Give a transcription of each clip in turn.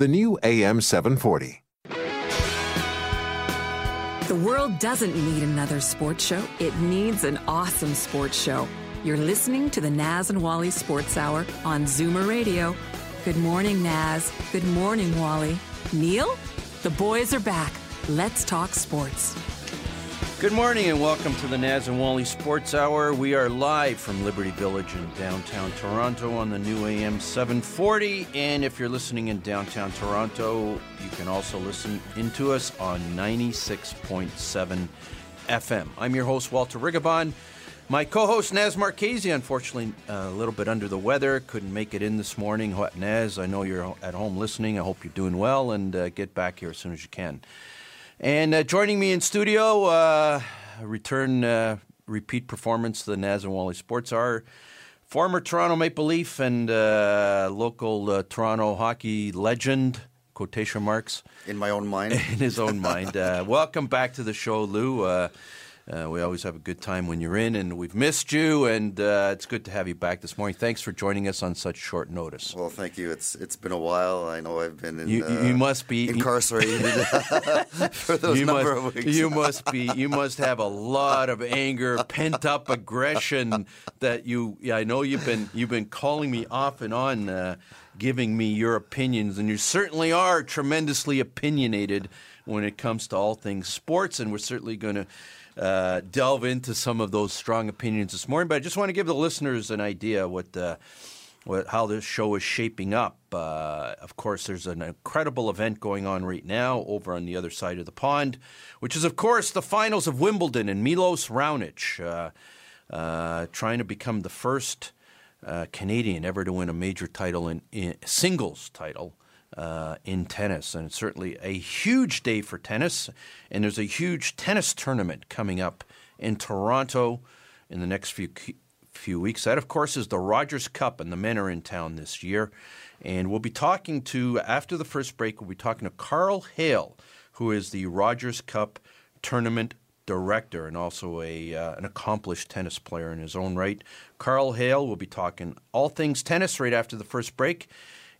the new AM 740. The world doesn't need another sports show, it needs an awesome sports show. You're listening to the Naz and Wally Sports Hour on Zoomer Radio. Good morning, Naz. Good morning, Wally. Neil? The boys are back. Let's talk sports. Good morning and welcome to the Naz and Wally Sports Hour. We are live from Liberty Village in downtown Toronto on the new AM 740. And if you're listening in downtown Toronto, you can also listen into us on 96.7 FM. I'm your host, Walter Rigabon. My co host, Naz Marchese, unfortunately uh, a little bit under the weather, couldn't make it in this morning. Naz, I know you're at home listening. I hope you're doing well and uh, get back here as soon as you can. And uh, joining me in studio, uh, return uh, repeat performance to the Naz and Wally Sports Hour, former Toronto Maple Leaf and uh, local uh, Toronto hockey legend, quotation marks. In my own mind. In his own mind. Uh, welcome back to the show, Lou. Uh, we always have a good time when you're in, and we've missed you, and uh, it's good to have you back this morning. Thanks for joining us on such short notice. Well, thank you. It's it's been a while. I know I've been in, you, uh, you must be incarcerated for those you number must, of weeks. You must be. You must have a lot of anger, pent up aggression that you. Yeah, I know you've been you've been calling me off and on, uh, giving me your opinions, and you certainly are tremendously opinionated when it comes to all things sports, and we're certainly going to uh, delve into some of those strong opinions this morning. But I just want to give the listeners an idea what. Uh, what, how this show is shaping up. Uh, of course, there's an incredible event going on right now over on the other side of the pond, which is, of course, the finals of Wimbledon and Milos Raonic, uh, uh, trying to become the first uh, Canadian ever to win a major title in, in singles title uh, in tennis, and it's certainly a huge day for tennis. And there's a huge tennis tournament coming up in Toronto in the next few few weeks. That, of course, is the Rogers Cup, and the men are in town this year. And we'll be talking to after the first break. We'll be talking to Carl Hale, who is the Rogers Cup tournament director and also a uh, an accomplished tennis player in his own right. Carl Hale will be talking all things tennis right after the first break.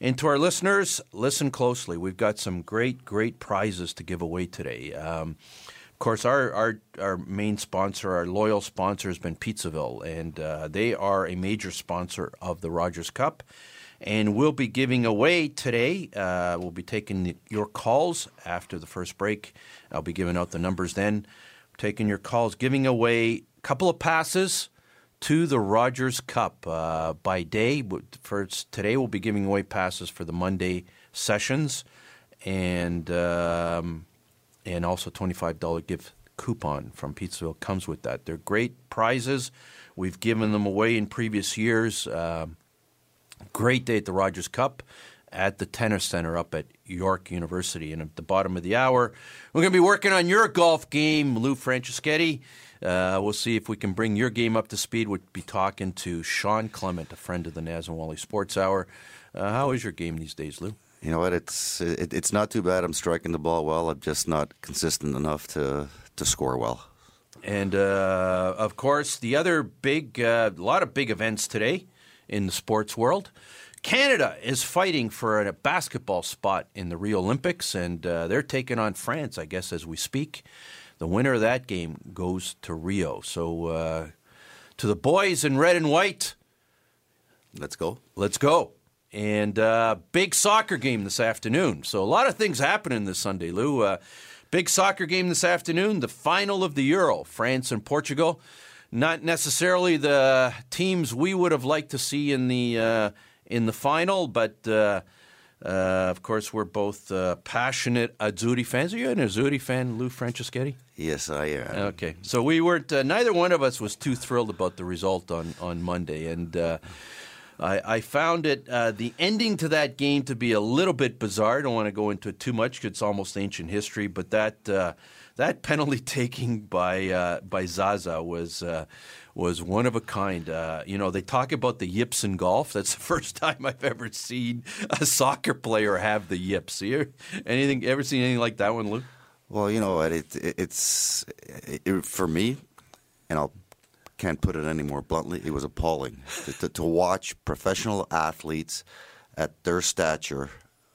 And to our listeners, listen closely. We've got some great, great prizes to give away today. Um, of course, our, our, our main sponsor, our loyal sponsor, has been Pizzaville, and uh, they are a major sponsor of the Rogers Cup. And we'll be giving away today. Uh, we'll be taking your calls after the first break. I'll be giving out the numbers then. Taking your calls, giving away a couple of passes to the Rogers Cup uh, by day. For today, we'll be giving away passes for the Monday sessions, and um, and also twenty five dollar gift coupon from Pizzaville comes with that. They're great prizes. We've given them away in previous years. Uh, great day at the Rogers Cup at the Tennis Center up at York University. And at the bottom of the hour, we're going to be working on your golf game, Lou Franceschetti. Uh, we'll see if we can bring your game up to speed. We'll be talking to Sean Clement, a friend of the Naz and Wally Sports Hour. Uh, how is your game these days, Lou? You know what? It's it, it's not too bad. I'm striking the ball well. I'm just not consistent enough to to score well. And uh, of course, the other big, a uh, lot of big events today in the sports world. Canada is fighting for a basketball spot in the Rio Olympics, and uh, they're taking on France, I guess, as we speak. The winner of that game goes to Rio. So, uh, to the boys in red and white, let's go. Let's go. And uh, big soccer game this afternoon. So, a lot of things happening this Sunday, Lou. Uh, big soccer game this afternoon, the final of the Euro, France and Portugal. Not necessarily the teams we would have liked to see in the uh, in the final, but uh, of course, we're both uh, passionate Azzurri fans. Are you an Azzurri fan, Lou Franceschetti? Yes, I am. Okay, so we weren't. Uh, neither one of us was too thrilled about the result on on Monday, and uh, I, I found it uh, the ending to that game to be a little bit bizarre. I don't want to go into it too much because it's almost ancient history, but that uh, that penalty taking by uh, by Zaza was uh, was one of a kind. Uh, you know, they talk about the yips in golf. That's the first time I've ever seen a soccer player have the yips. You anything ever seen anything like that one, Luke? Well, you know? It, it, it's it, for me, and I'll can't put it any more bluntly. It was appalling to, to, to watch professional athletes at their stature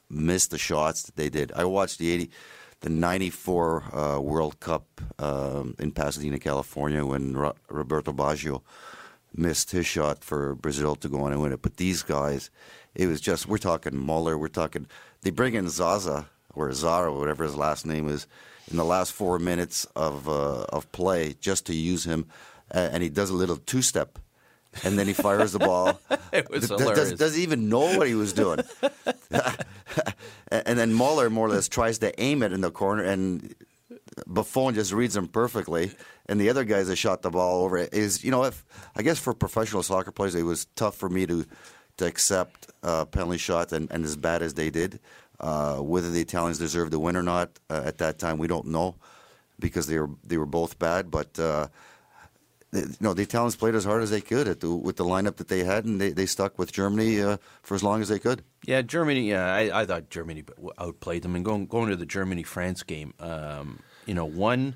miss the shots that they did. I watched the eighty. 80 the 94 uh, World Cup um, in Pasadena, California, when Ro- Roberto Baggio missed his shot for Brazil to go on and win it. But these guys, it was just, we're talking Muller, we're talking, they bring in Zaza, or Zara, or whatever his last name is, in the last four minutes of, uh, of play just to use him. Uh, and he does a little two step and then he fires the ball. it was does, hilarious. Does, doesn't even know what he was doing. and then Muller more or less tries to aim it in the corner, and Buffon just reads him perfectly. And the other guys that shot the ball over it is, you know, if I guess for professional soccer players, it was tough for me to to accept uh, penalty shots and, and as bad as they did. Uh, whether the Italians deserved the win or not uh, at that time, we don't know because they were they were both bad. But uh, you know, the Italians played as hard as they could the, with the lineup that they had, and they, they stuck with Germany uh, for as long as they could. Yeah, Germany. Yeah, I, I thought Germany outplayed them. And going going to the Germany France game, um, you know, one.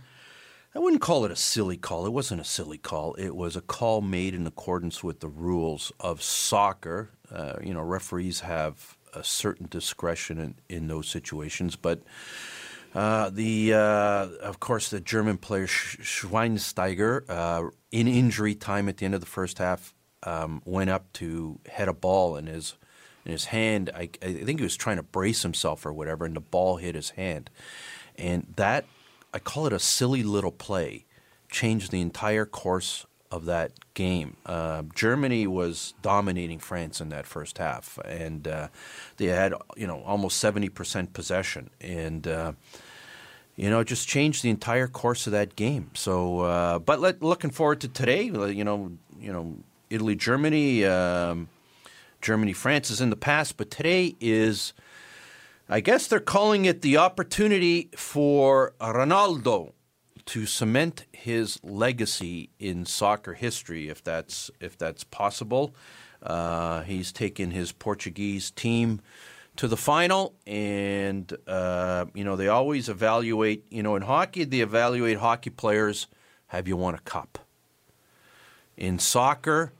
I wouldn't call it a silly call. It wasn't a silly call. It was a call made in accordance with the rules of soccer. Uh, you know, referees have a certain discretion in, in those situations, but uh, the uh, of course the German player Schweinsteiger uh, in injury time at the end of the first half um, went up to head a ball in his in his hand. I, I, think he was trying to brace himself or whatever, and the ball hit his hand. And that I call it a silly little play, changed the entire course of that game. Uh, Germany was dominating France in that first half, and uh, they had you know almost seventy percent possession, and uh, you know just changed the entire course of that game. So, uh, but let, looking forward to today, you know, you know, Italy, Germany, um, Germany, France is in the past, but today is. I guess they're calling it the opportunity for Ronaldo to cement his legacy in soccer history, if that's if that's possible. Uh, he's taken his Portuguese team to the final, and uh, you know they always evaluate. You know, in hockey, they evaluate hockey players. Have you won a cup? In soccer,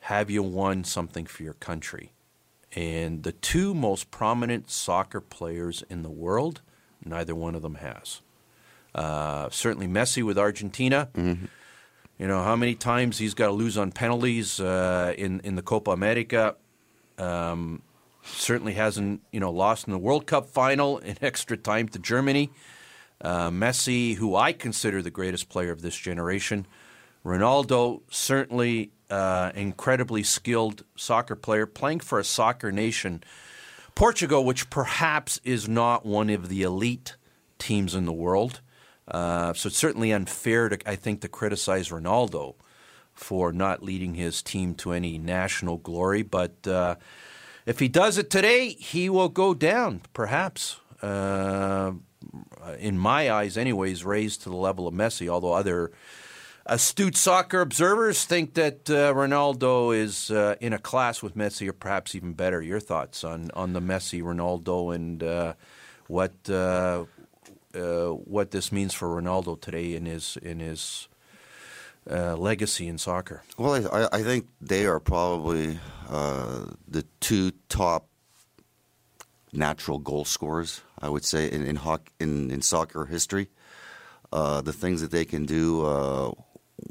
have you won something for your country? And the two most prominent soccer players in the world, neither one of them has. Uh, certainly Messi with Argentina. Mm-hmm. You know how many times he's got to lose on penalties uh, in in the Copa America. Um, certainly hasn't you know lost in the World Cup final in extra time to Germany. Uh, Messi, who I consider the greatest player of this generation. Ronaldo, certainly uh, incredibly skilled soccer player, playing for a soccer nation, Portugal, which perhaps is not one of the elite teams in the world. Uh, so it's certainly unfair to, I think, to criticize Ronaldo for not leading his team to any national glory. But uh, if he does it today, he will go down, perhaps. Uh, in my eyes, anyways, raised to the level of Messi. Although other astute soccer observers think that uh, Ronaldo is uh, in a class with Messi, or perhaps even better. Your thoughts on on the Messi Ronaldo and uh, what uh, what this means for Ronaldo today in his in his uh, legacy in soccer? Well, I, I think they are probably uh, the two top natural goal scorers. I would say in in, hockey, in, in soccer history, uh, the things that they can do uh,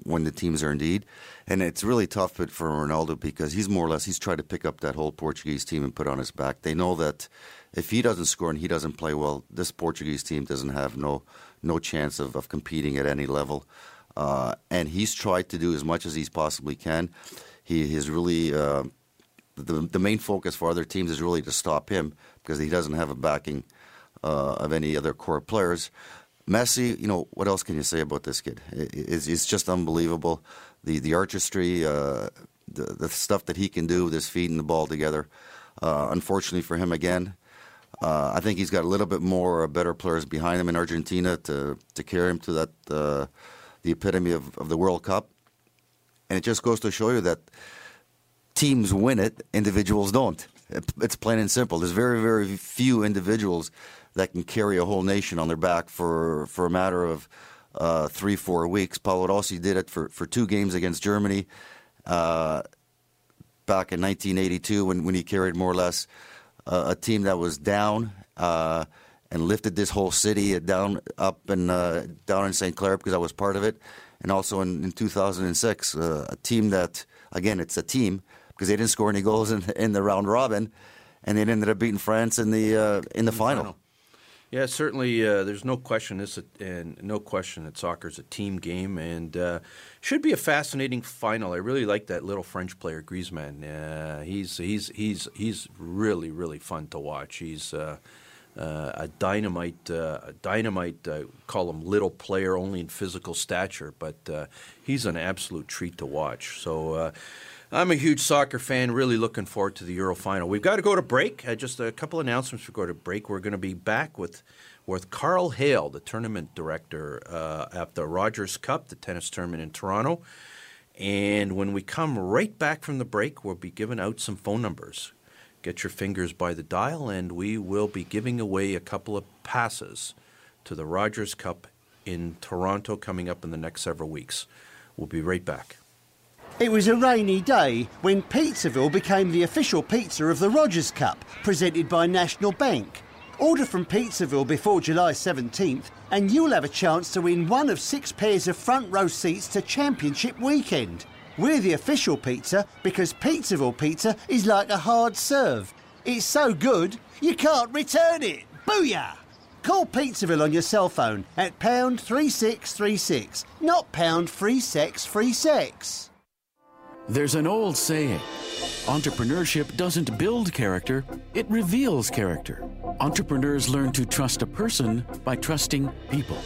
when the teams are indeed. And it's really tough for Ronaldo because he's more or less he's tried to pick up that whole Portuguese team and put on his back. They know that if he doesn't score and he doesn't play well, this Portuguese team doesn't have no no chance of, of competing at any level. Uh, and he's tried to do as much as he possibly can. He has really uh, the the main focus for other teams is really to stop him because he doesn't have a backing uh, of any other core players. Messi, you know, what else can you say about this kid? It's, it's just unbelievable. The the artistry, uh, the, the stuff that he can do with his feet and the ball together. Uh, unfortunately for him, again, uh, I think he's got a little bit more uh, better players behind him in Argentina to to carry him to that uh, the epitome of, of the World Cup. And it just goes to show you that teams win it, individuals don't. It's plain and simple. There's very, very few individuals that can carry a whole nation on their back for, for a matter of uh, three, four weeks. Paolo Rossi did it for, for two games against Germany uh, back in 1982 when, when he carried more or less a team that was down uh, and lifted this whole city down up and uh, down in St. Clair because I was part of it. And also in, in 2006, uh, a team that, again, it's a team because they didn't score any goals in, in the round robin, and they ended up beating France in the uh, in the final. final. Yeah, certainly. Uh, there's no question this, and no question that soccer is a team game, and uh, should be a fascinating final. I really like that little French player Griezmann. Uh, he's he's he's he's really really fun to watch. He's uh, a dynamite, uh, a dynamite. Uh, call him little player, only in physical stature, but uh, he's an absolute treat to watch. So. Uh, I'm a huge soccer fan. Really looking forward to the Euro final. We've got to go to break. Uh, just a couple announcements before we go to break. We're going to be back with with Carl Hale, the tournament director at the Rogers Cup, the tennis tournament in Toronto. And when we come right back from the break, we'll be giving out some phone numbers get your fingers by the dial, and we will be giving away a couple of passes to the Rogers Cup in Toronto coming up in the next several weeks. We'll be right back. It was a rainy day when Pizzaville became the official pizza of the Rogers Cup, presented by National Bank. Order from Pizzaville before July 17th, and you'll have a chance to win one of six pairs of front row seats to Championship Weekend. We're the official pizza because Pizzaville pizza is like a hard serve. It's so good, you can't return it. Booyah! Call Pizzaville on your cell phone at pound 3636, not pound 3636. There's an old saying entrepreneurship doesn't build character, it reveals character. Entrepreneurs learn to trust a person by trusting people.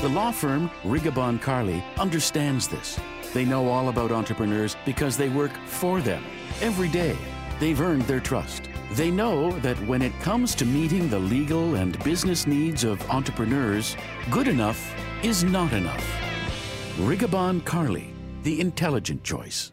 The law firm Rigabon Carly understands this they know all about entrepreneurs because they work for them every day. They've earned their trust. They know that when it comes to meeting the legal and business needs of entrepreneurs, good enough is not enough. Rigabon Carly, the intelligent choice.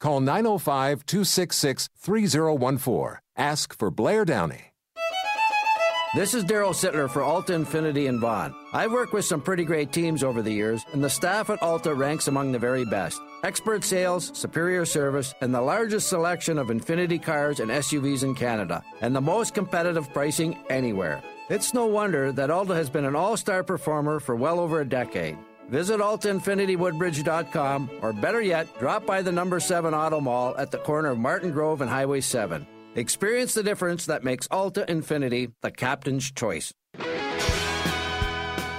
Call 905 266 3014. Ask for Blair Downey. This is Darryl Sittler for Alta Infiniti in Vaughan. I've worked with some pretty great teams over the years, and the staff at Alta ranks among the very best. Expert sales, superior service, and the largest selection of Infiniti cars and SUVs in Canada, and the most competitive pricing anywhere. It's no wonder that Alta has been an all star performer for well over a decade. Visit altainfinitywoodbridge.com or better yet, drop by the number 7 Auto Mall at the corner of Martin Grove and Highway 7. Experience the difference that makes Alta Infiniti the captain's choice.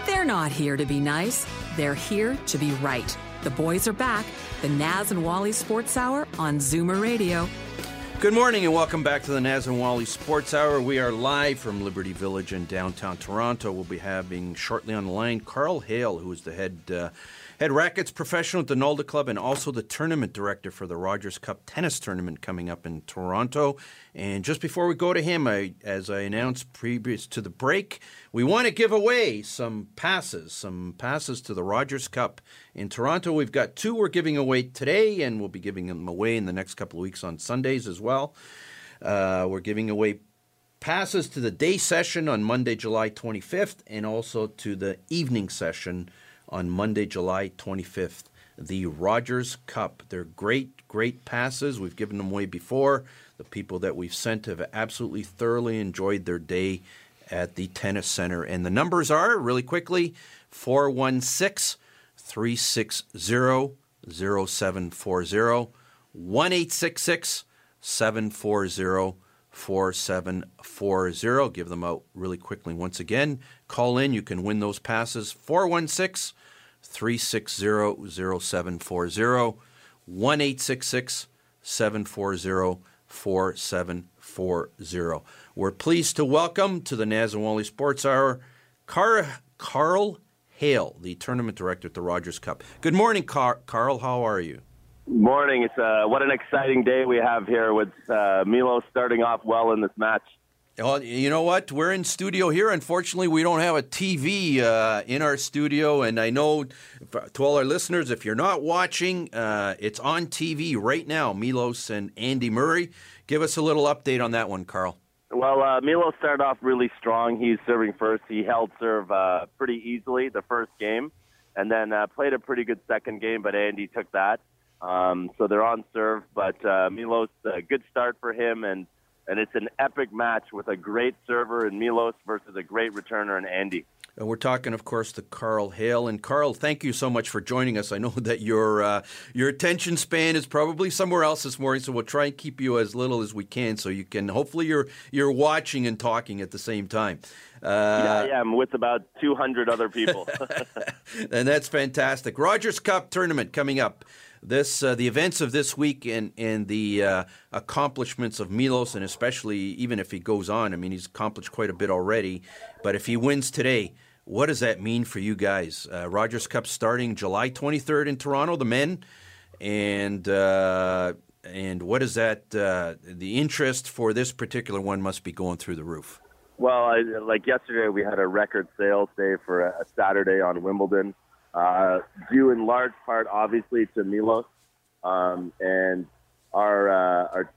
They're not here to be nice, they're here to be right. The boys are back. The Naz and Wally Sports Hour on Zoomer Radio. Good morning and welcome back to the Naz and Wally Sports Hour. We are live from Liberty Village in downtown Toronto. We'll be having shortly on the line Carl Hale, who is the head uh, head rackets professional at the Donalda Club and also the tournament director for the Rogers Cup tennis tournament coming up in Toronto. And just before we go to him, I, as I announced previous to the break, we want to give away some passes, some passes to the Rogers Cup in Toronto. We've got two we're giving away today, and we'll be giving them away in the next couple of weeks on Sundays as well. Uh, we're giving away passes to the day session on Monday, July 25th, and also to the evening session on Monday, July 25th. The Rogers Cup. They're great, great passes. We've given them away before. The people that we've sent have absolutely thoroughly enjoyed their day at the tennis center. And the numbers are really quickly 416 360 0740 1 740 4740. Give them out really quickly once again. Call in. You can win those passes. 416 360 0740 1 740 4740. We're pleased to welcome to the Naz and Wally Sports Hour Car- Carl Hale, the tournament director at the Rogers Cup. Good morning, Car- Carl. How are you? Morning. It's uh, what an exciting day we have here with uh, Milo starting off well in this match. Well, you know what? We're in studio here. Unfortunately, we don't have a TV uh, in our studio, and I know to all our listeners, if you're not watching, uh, it's on TV right now. Milos and Andy Murray. Give us a little update on that one, Carl. Well, uh, Milo started off really strong. He's serving first. He held serve uh, pretty easily the first game, and then uh, played a pretty good second game. But Andy took that. Um, so they're on serve, but uh, Milos, a good start for him, and and it's an epic match with a great server in Milos versus a great returner in Andy. And we're talking, of course, to Carl Hale. And Carl, thank you so much for joining us. I know that your uh, your attention span is probably somewhere else this morning, so we'll try and keep you as little as we can, so you can. Hopefully, you're you're watching and talking at the same time. Uh, yeah, yeah, I'm with about 200 other people. and that's fantastic. Rogers Cup tournament coming up this uh, the events of this week and and the uh, accomplishments of Milos, and especially even if he goes on. I mean, he's accomplished quite a bit already. But if he wins today, what does that mean for you guys? Uh, Rogers Cup starting July 23rd in Toronto, the men, and uh, and what is that? Uh, the interest for this particular one must be going through the roof. Well, I, like yesterday, we had a record sales day for a, a Saturday on Wimbledon uh, due in large part, obviously, to Milos. Um, and our uh, our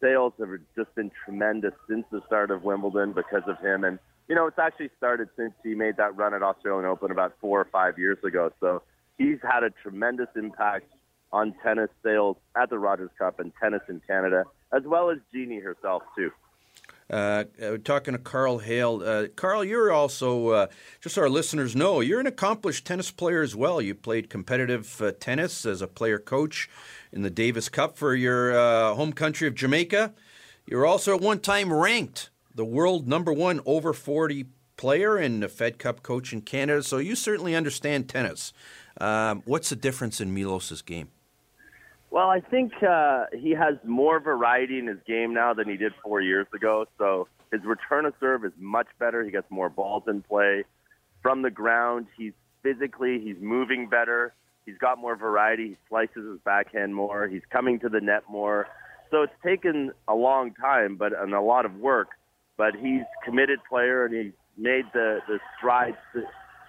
sales have just been tremendous since the start of Wimbledon because of him. And you know, it's actually started since he made that run at Australian Open about four or five years ago. So he's had a tremendous impact on tennis sales at the Rogers Cup and tennis in Canada, as well as Genie herself too. Uh, uh, talking to Carl Hale. Uh, Carl, you're also, uh, just so our listeners know, you're an accomplished tennis player as well. You played competitive uh, tennis as a player coach in the Davis Cup for your uh, home country of Jamaica. You're also at one time ranked the world number one over 40 player and a Fed Cup coach in Canada, so you certainly understand tennis. Um, what's the difference in Milos's game? Well, I think uh, he has more variety in his game now than he did four years ago. So his return of serve is much better. He gets more balls in play from the ground. He's physically, he's moving better. He's got more variety. He slices his backhand more. He's coming to the net more. So it's taken a long time, but and a lot of work. But he's committed player, and he's made the the strides to,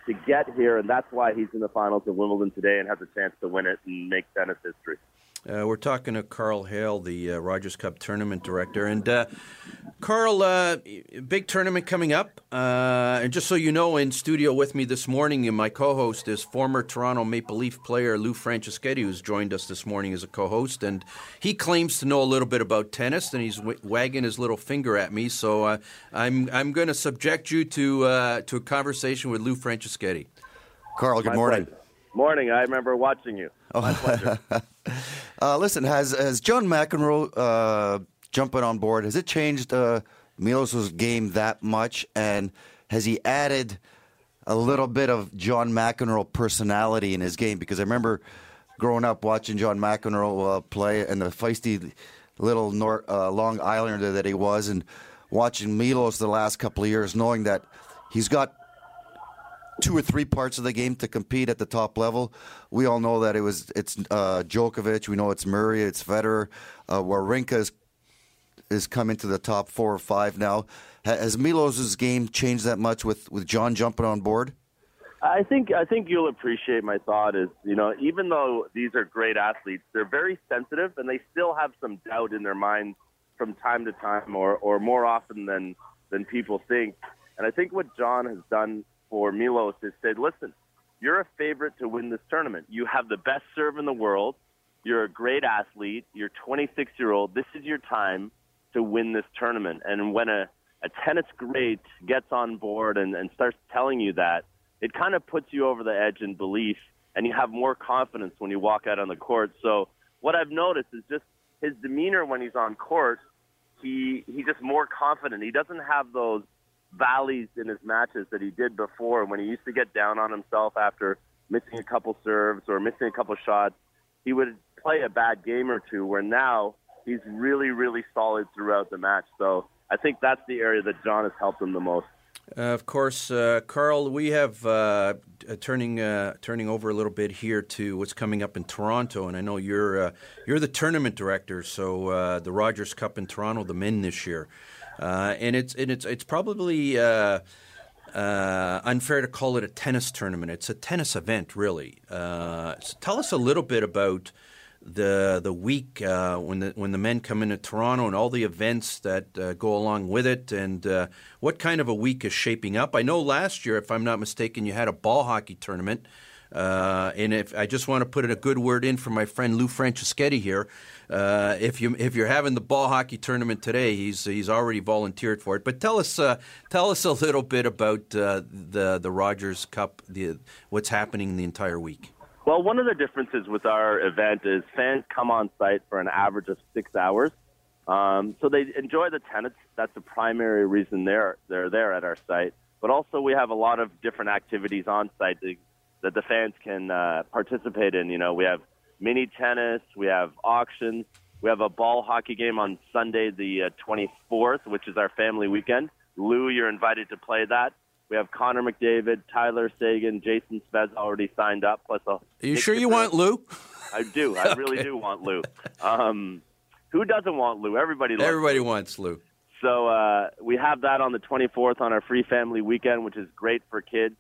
to get here, and that's why he's in the finals of Wimbledon today and has a chance to win it and make tennis history. Uh, we're talking to Carl Hale, the uh, Rogers Cup tournament director. And uh, Carl, uh, big tournament coming up. Uh, and just so you know, in studio with me this morning, my co host is former Toronto Maple Leaf player Lou Franceschetti, who's joined us this morning as a co host. And he claims to know a little bit about tennis, and he's w- wagging his little finger at me. So uh, I'm, I'm going to subject you to, to a conversation with Lou Franceschetti. Carl, good My morning. pleasure. Morning. I remember watching you. My pleasure. Uh, listen, has has John McEnroe uh, jumping on board? Has it changed uh, Milos's game that much? And has he added a little bit of John McEnroe personality in his game? Because I remember growing up watching John McEnroe uh, play and the feisty little North, uh, Long Islander that he was, and watching Milos the last couple of years, knowing that he's got two or three parts of the game to compete at the top level. We all know that it was it's uh, Djokovic. We know it's Murray. It's Federer. Uh, Wawrinka is is coming to the top four or five now. Has Milos's game changed that much with, with John jumping on board? I think I think you'll appreciate my thought is you know even though these are great athletes, they're very sensitive and they still have some doubt in their minds from time to time, or or more often than than people think. And I think what John has done for Milos is said, listen, you're a favorite to win this tournament. You have the best serve in the world. You're a great athlete. You're 26 year old. This is your time to win this tournament. And when a, a tennis great gets on board and, and starts telling you that, it kind of puts you over the edge in belief and you have more confidence when you walk out on the court. So what I've noticed is just his demeanor when he's on court. He he's just more confident. He doesn't have those valleys in his matches that he did before when he used to get down on himself after missing a couple serves or missing a couple shots. He would play a bad game or two where now he's really, really solid throughout the match. So I think that's the area that John has helped him the most. Uh, of course, uh, Carl, we have uh, turning uh, turning over a little bit here to what's coming up in Toronto, and I know you're uh, you're the tournament director, so uh, the Rogers Cup in Toronto, the men this year, and it's and it's it's probably. unfair to call it a tennis tournament. It's a tennis event, really. So tell us a little bit about the the week uh, when the when the men come into Toronto and all the events that uh, go along with it, and uh, what kind of a week is shaping up. I know last year, if I'm not mistaken, you had a ball hockey tournament. Uh, and if I just want to put in a good word in for my friend Lou Franceschetti here, uh, if you if you're having the ball hockey tournament today, he's he's already volunteered for it. But tell us uh, tell us a little bit about the the Rogers Cup, the what's happening the entire week. Well, one of the differences with our event is fans come on site for an average of six hours. Um, so they enjoy the tennis. That's the primary reason they're they're there at our site. But also we have a lot of different activities on site that, that the fans can uh, participate in. You know, we have mini tennis, we have auctions, we have a ball hockey game on Sunday the uh, 24th, which is our family weekend. Lou, you're invited to play that. We have Connor McDavid, Tyler Seguin, Jason Spezza already signed up. Plus, a are you sure you want Lou? I do. I really do want Lou. Um, who doesn't want Lou? Everybody. Loves Everybody Lou. wants Lou. So uh, we have that on the 24th on our free family weekend, which is great for kids.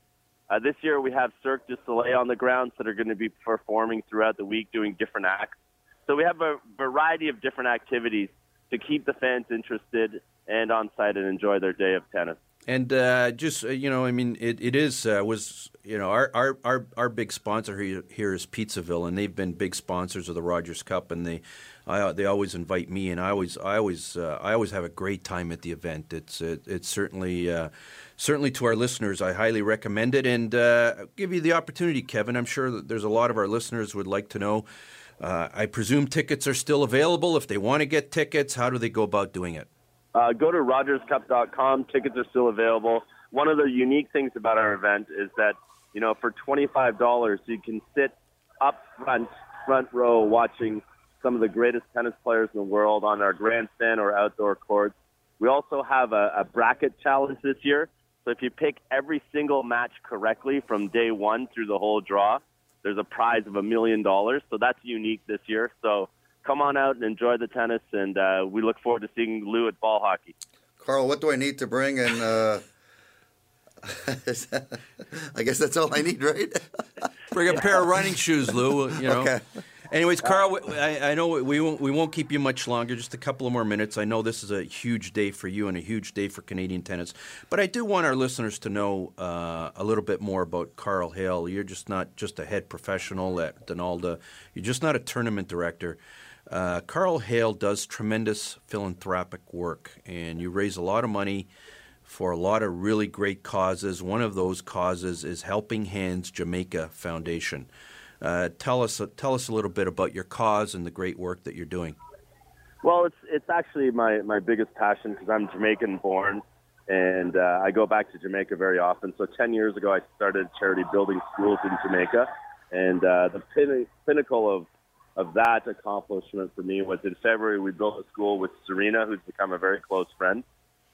Uh, this year we have Cirque du Soleil on the grounds that are going to be performing throughout the week, doing different acts. So we have a variety of different activities to keep the fans interested and on site and enjoy their day of tennis. And uh, just uh, you know, I mean, it, it is uh, was you know our, our, our, our big sponsor here, here is Pizzaville, and they've been big sponsors of the Rogers Cup, and they I, they always invite me, and I always I always uh, I always have a great time at the event. It's it, it's certainly uh, certainly to our listeners, I highly recommend it, and uh, give you the opportunity, Kevin. I'm sure that there's a lot of our listeners would like to know. I presume tickets are still available. If they want to get tickets, how do they go about doing it? Uh, go to rogerscup.com. Tickets are still available. One of the unique things about our event is that, you know, for $25, you can sit up front, front row, watching some of the greatest tennis players in the world on our grandstand or outdoor courts. We also have a, a bracket challenge this year. So if you pick every single match correctly from day one through the whole draw, there's a prize of a million dollars. So that's unique this year. So come on out and enjoy the tennis, and uh, we look forward to seeing Lou at ball hockey. Carl, what do I need to bring? And uh, I guess that's all I need, right? bring a pair of running shoes, Lou. You know. Okay. Anyways, Carl, I, I, know we won't, we won't keep you much longer, just a couple of more minutes. I know this is a huge day for you and a huge day for Canadian tennis, but I do want our listeners to know uh, a little bit more about Carl Hale. You're just not just a head professional at Donalda, you're just not a tournament director. Uh, Carl Hale does tremendous philanthropic work, and you raise a lot of money for a lot of really great causes. One of those causes is Helping Hands Jamaica Foundation. Uh, tell us tell us a little bit about your cause and the great work that you're doing. Well, it's it's actually my my biggest passion because I'm Jamaican born, and uh, I go back to Jamaica very often. So ten years ago, I started a charity building schools in Jamaica, and uh, the pin- pinnacle of of that accomplishment for me was in February we built a school with Serena, who's become a very close friend.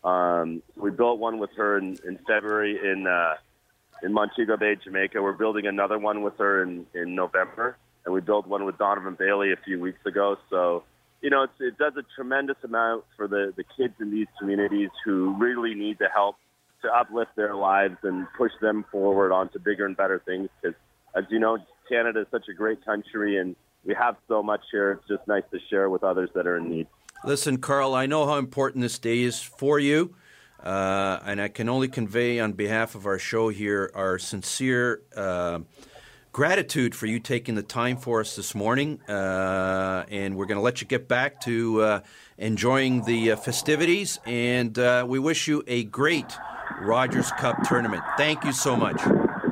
Um, we built one with her in, in February in uh, in Montego Bay, Jamaica. We're building another one with her in, in November, and we built one with Donovan Bailey a few weeks ago. So, you know, it's, it does a tremendous amount for the, the kids in these communities who really need the help to uplift their lives and push them forward onto bigger and better things. Because, as you know, Canada is such a great country, and we have so much here. It's just nice to share with others that are in need. Listen, Carl, I know how important this day is for you. Uh, and I can only convey on behalf of our show here our sincere uh, gratitude for you taking the time for us this morning. Uh, and we're going to let you get back to uh, enjoying the uh, festivities. And uh, we wish you a great Rogers Cup tournament. Thank you so much.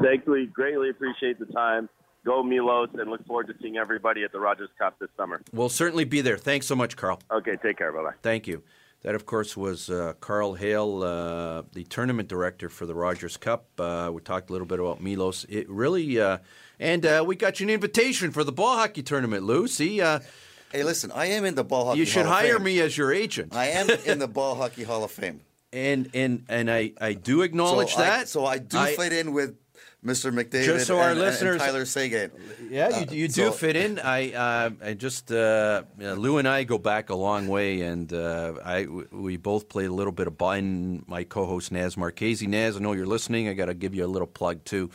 Thank you. Greatly appreciate the time. Go Milos, and look forward to seeing everybody at the Rogers Cup this summer. We'll certainly be there. Thanks so much, Carl. Okay, take care. Bye bye. Thank you. That, of course, was uh, Carl Hale, uh, the tournament director for the Rogers Cup. Uh, we talked a little bit about Milos. It really, uh, and uh, we got you an invitation for the ball hockey tournament, Lou. See, uh, Hey, listen, I am in the ball hockey. you should hire me as your agent. I am in the ball hockey Hall of Fame. and and and I, I do acknowledge so I, that. so I do I- fit in with Mr. McDavid Just so our and, listeners- and Tyler Seguin. Yeah, you, you do so- fit in. I, uh, I just uh, uh, Lou and I go back a long way, and uh, I we both played a little bit of. And my co-host Naz Marchese, Naz, I know you're listening. I got to give you a little plug too.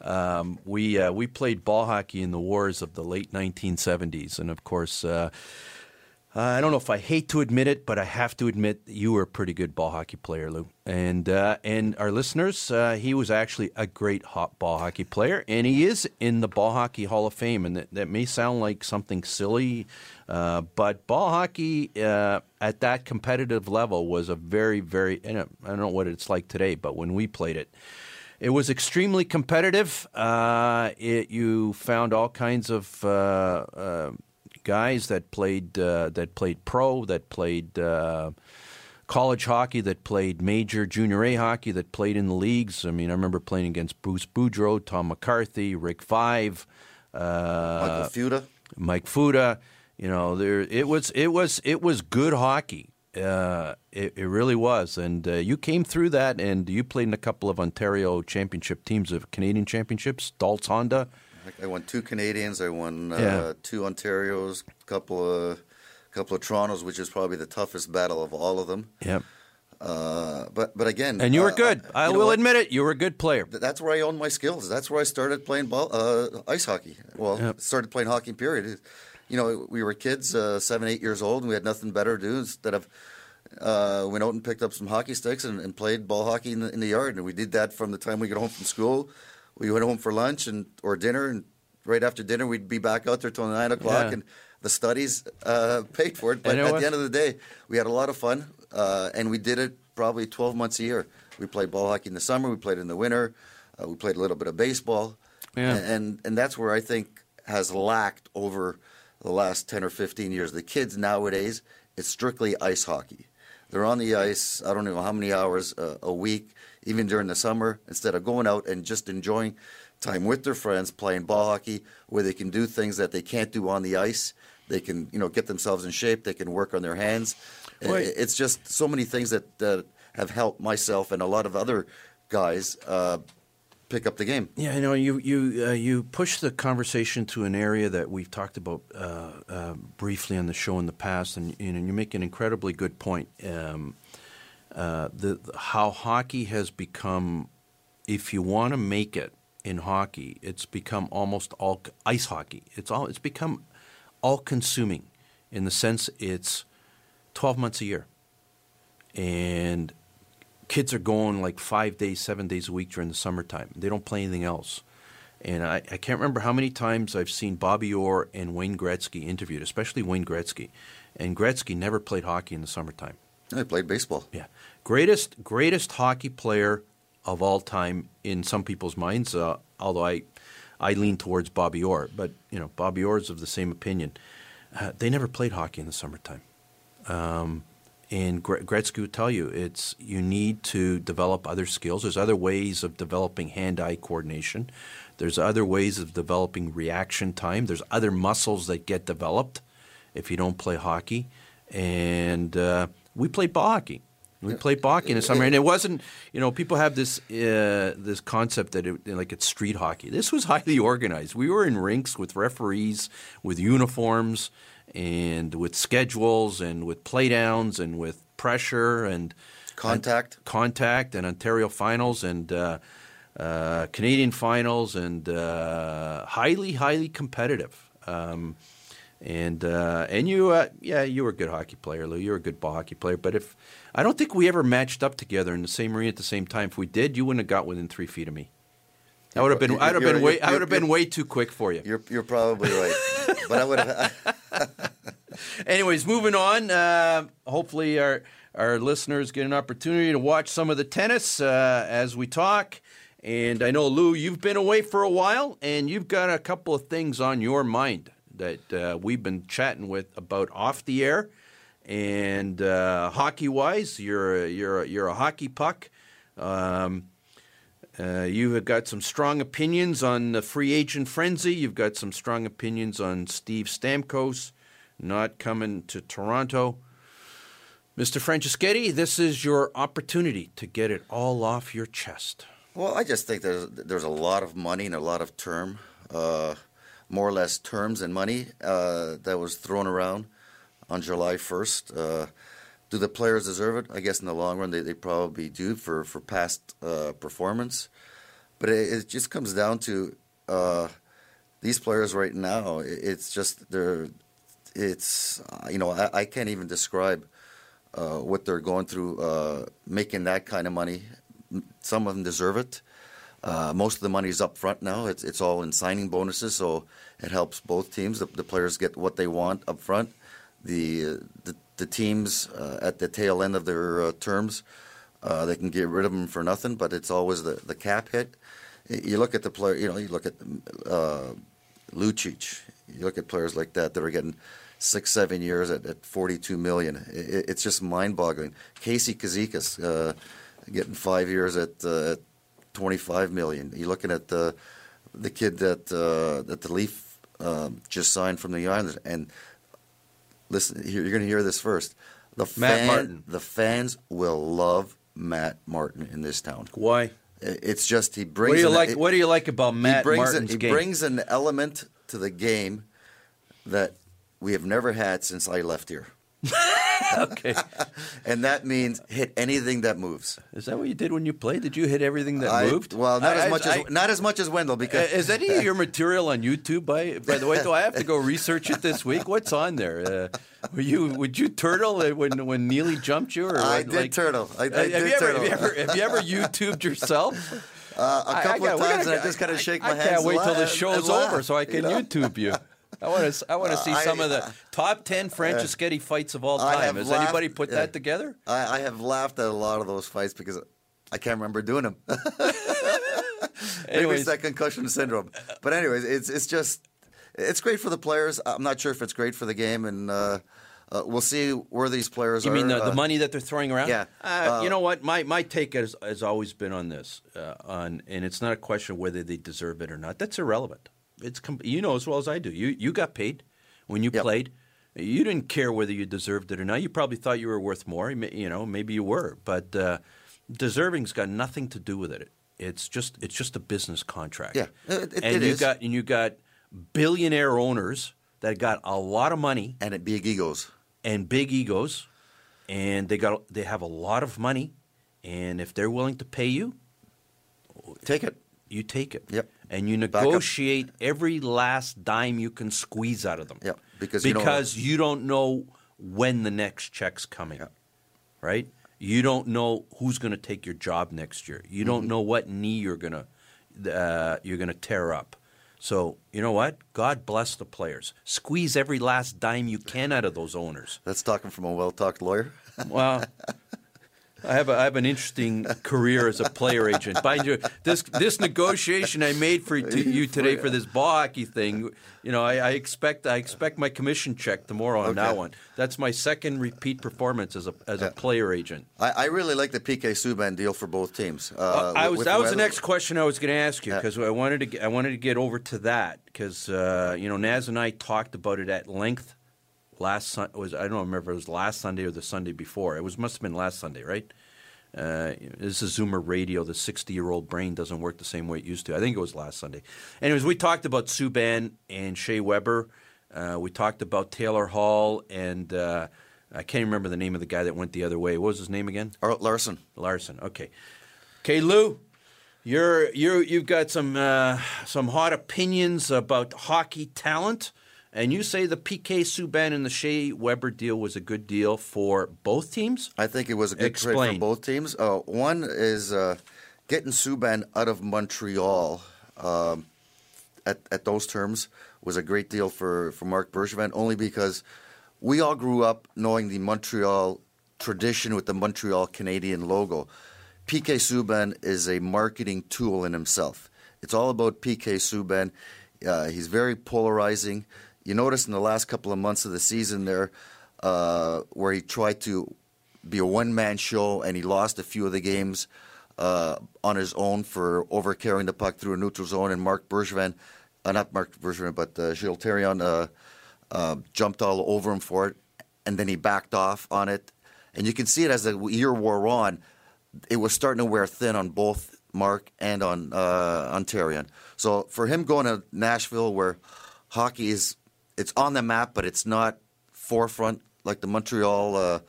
Um, we uh, we played ball hockey in the wars of the late 1970s, and of course. Uh, I don't know if I hate to admit it, but I have to admit you were a pretty good ball hockey player, Lou. And uh, and our listeners, uh, he was actually a great hot ball hockey player, and he is in the Ball Hockey Hall of Fame. And that, that may sound like something silly, uh, but ball hockey uh, at that competitive level was a very, very. I don't know what it's like today, but when we played it, it was extremely competitive. Uh, it, you found all kinds of guys that played uh, that played pro, that played uh, college hockey, that played major junior A hockey, that played in the leagues. I mean, I remember playing against Bruce Boudreau, Tom McCarthy, Rick Five, uh, Michael Fuda. Mike Fuda. You know, there it was. It was. It was good hockey. Uh, it, it really was, and uh, you came through that, and you played in a couple of Ontario championship teams of Canadian championships. Daltz Honda. I won two Canadians. I won uh, Yeah. two Ontarios, a couple of couple of Torontos, which is probably the toughest battle of all of them. Yep. Uh, but but again, And you were uh, good. I- I will what? admit it. You were a good player. Th- That's where I owned my skills. That's where I started playing ball, uh, ice hockey. Well, Yep. started playing hockey. Period. You know, we were kids, uh, seven, eight years old, and we had nothing better to do instead of uh, went out and picked up some hockey sticks and, and played ball hockey in the, in the yard. And we did that from the time we got home from school. We went home for lunch and or dinner, and right after dinner, we'd be back out there till nine o'clock, Yeah. and the studies uh, paid for it. But it at was- the end of the day, we had a lot of fun, uh, and we did it probably twelve months a year. We played ball hockey in the summer. We played in the winter. Uh, we played a little bit of baseball, Yeah. and, and and that's where I think has lacked over the last ten or fifteen years. The kids nowadays, it's strictly ice hockey. They're on the ice. I don't know how many hours uh, a week, even during the summer, instead of going out and just enjoying time with their friends, playing ball hockey, where they can do things that they can't do on the ice. They can, you know, get themselves in shape. They can work on their hands. It's just so many things that that have helped myself and a lot of other guys uh, pick up the game. Yeah, I know you you uh, you push the conversation to an area that we've talked about uh, uh, briefly on the show in the past, and, and you make an incredibly good point. Um, uh, the how hockey has become, if you want to make it in hockey, it's become almost all ice hockey. It's all it's become all consuming, in the sense it's twelve months a year, and kids are going like five days, seven days a week during the summertime. They don't play anything else. And I, I can't remember how many times I've seen Bobby Orr and Wayne Gretzky interviewed, especially Wayne Gretzky. And Gretzky never played hockey in the summertime. I played baseball. Yeah, greatest greatest hockey player of all time in some people's minds. Uh, although I I lean towards Bobby Orr, but you know Bobby Orr is of the same opinion. Uh, they never played hockey in the summertime. Um, and Gre- Gretzky would tell you it's you need to develop other skills. There's other ways of developing hand-eye coordination. There's other ways of developing reaction time. There's other muscles that get developed if you don't play hockey. And uh, we played ball hockey. We played ball hockey in the summer, and it wasn't. You know, people have this uh, this concept that it, like it's street hockey. This was highly organized. We were in rinks with referees, with uniforms, and with schedules, and with playdowns, and with pressure and Contact. and contact, and Ontario finals, and uh, uh, Canadian finals, and uh, highly, highly competitive. Um, And uh, and you, uh, yeah, you were a good hockey player, Lou. You were a good ball hockey player. But if I don't think we ever matched up together in the same arena at the same time. If we did, you wouldn't have got within three feet of me. I would have been. I'd have been way. I would have been way too quick for you. You're you're probably right, but I would have. Anyways, moving on. Uh, hopefully, our our listeners get an opportunity to watch some of the tennis uh, as we talk. And I know Lou, you've been away for a while, and you've got a couple of things on your mind that uh, we've been chatting with about off the air. And uh, hockey wise, you're a, you're a, you're a hockey puck. Um, uh, you have got some strong opinions on the free agent frenzy. You've got some strong opinions on Steve Stamkos not coming to Toronto. Mr. Franceschetti, this is your opportunity to get it all off your chest. Well, I just think there's there's a lot of money and a lot of term, uh, more or less terms and money uh, that was thrown around on July 1st. Uh, do the players deserve it? I guess in the long run they, they probably do for for past uh, performance, but it, it just comes down to uh, these players right now. It, it's just they're it's uh, you know I, I can't even describe uh, what they're going through making that kind of money. Some of them deserve it. Uh, most of the money is up front now. It's it's all in signing bonuses, so it helps both teams. The, the players get what they want up front. The uh, the, the teams uh, at the tail end of their uh, terms, uh, they can get rid of them for nothing. But it's always the, the cap hit. You look at the player. You know, you look at Lucic. You look at players like that that are getting six, seven years at, at 42 million. It, it's just mind-boggling. Casey Kazikas getting five years at, uh, 25 million. You're looking at the the kid that uh, that the Leaf um, just signed from the Islanders. And listen, you're going to hear this first. The Matt fan- Martin. The fans will love Matt Martin in this town. Why? It's just he brings. What do you an- like? it- What do you like about Matt he brings Martin's an, he game? brings an element to the game that we have never had since I left here, okay, and that means hit anything that moves. is that what you did when you played? Did you hit everything that I- moved? Well, not I- as much I- as not as much as Wendel Uh, because Is any of your material on YouTube? By by the way, do I have to go research it this week? What's on there? Uh, were you would you turtle when when Neely jumped you? Or I did turtle. I- I have did you ever, turtle. Have you ever have you ever YouTubed yourself? uh, a I- I couple got- of we times gotta- and I just kind of shake I my hands. can't wait till the show's over so I can you know? YouTube you. I want to. I want to see Uh, some I- of the top ten Franceschetti fights of all time. Has laughed- anybody put yeah. that together? I, I have laughed at a lot of those fights because I can't remember doing them. Maybe it's that concussion syndrome. But anyways, it's it's just it's great for the players. I'm not sure if it's great for the game, and uh, uh, we'll see where these players are. You are. mean the, the uh, money that they're throwing around? yeah. Uh, Uh, you know what? My my take has, has always been on this, uh, on and it's not a question of whether they deserve it or not. That's irrelevant. It's com- you know as well as I do. You you got paid when you Yep. played. You didn't care whether you deserved it or not. You probably thought you were worth more. You know, maybe you were, but uh, deserving's got nothing to do with it. It's just it's just a business contract. Yeah, it- it- and it you is. got and you got billionaire owners that got a lot of money and big egos. and big egos, and they got they have a lot of money, and if they're willing to pay you, Take it. you take it. Yep. And you negotiate every last dime you can squeeze out of them. Yep, because you don't- because you don't know when the next check's coming. Yep. Right? You don't know who's going to take your job next year. You don't Mm-hmm. know what knee you're going to uh, you're going to tear up. So, you know what? God bless the players. Squeeze every last dime you can out of those owners. That's talking from a well-talked lawyer. Well, I have a, I have an interesting career as a player agent. Mind you, this this negotiation I made for to you today for this ball hockey thing, you know, I, I expect I expect my commission check tomorrow on that one. That's my second repeat performance as a as a player agent. I, I really like the PK Subban deal for both teams. Uh, Uh, I was that was the next question I was going to ask you Yeah. because I wanted to get, I wanted to get over to that because uh, you know Naz and I talked about it at length last Sun was I don't remember if it was last Sunday or the Sunday before. It was must have been last Sunday, right? Uh, this is Zoomer Radio. The 60 year old brain doesn't work the same way it used to. I think it was last Sunday. Anyways, we talked about Subban and Shea Weber. Uh, we talked about Taylor Hall and uh, I can't remember the name of the guy that went the other way. What was his name again? Or Larsson. Larsson. Okay. Okay, Lou, you're you you've got some uh, some hot opinions about hockey talent, And you say the PK Subban and the Shea Weber deal was a good deal for both teams? I think it was a good trade for both teams. Uh, one is uh, getting Subban out of Montreal um, at, at those terms was a great deal for, for Marc Bergevin, only because we all grew up knowing the Montreal tradition with the Montreal Canadian logo. PK Subban is a marketing tool in himself. It's all about PK Subban. Uh, he's very polarizing. You notice in the last couple of months of the season there, uh, where he tried to be a one man show and he lost a few of the games uh, on his own for over carrying the puck through a neutral zone. And Marc Bergevin, uh, not Marc Bergevin, but uh, Gilles Therrien uh, uh, jumped all over him for it. And then he backed off on it. And you can see it as the year wore on, it was starting to wear thin on both Mark and on uh, on Therrien. So for him going to Nashville, where hockey is it's on the map, but it's not forefront like the Montreal uh,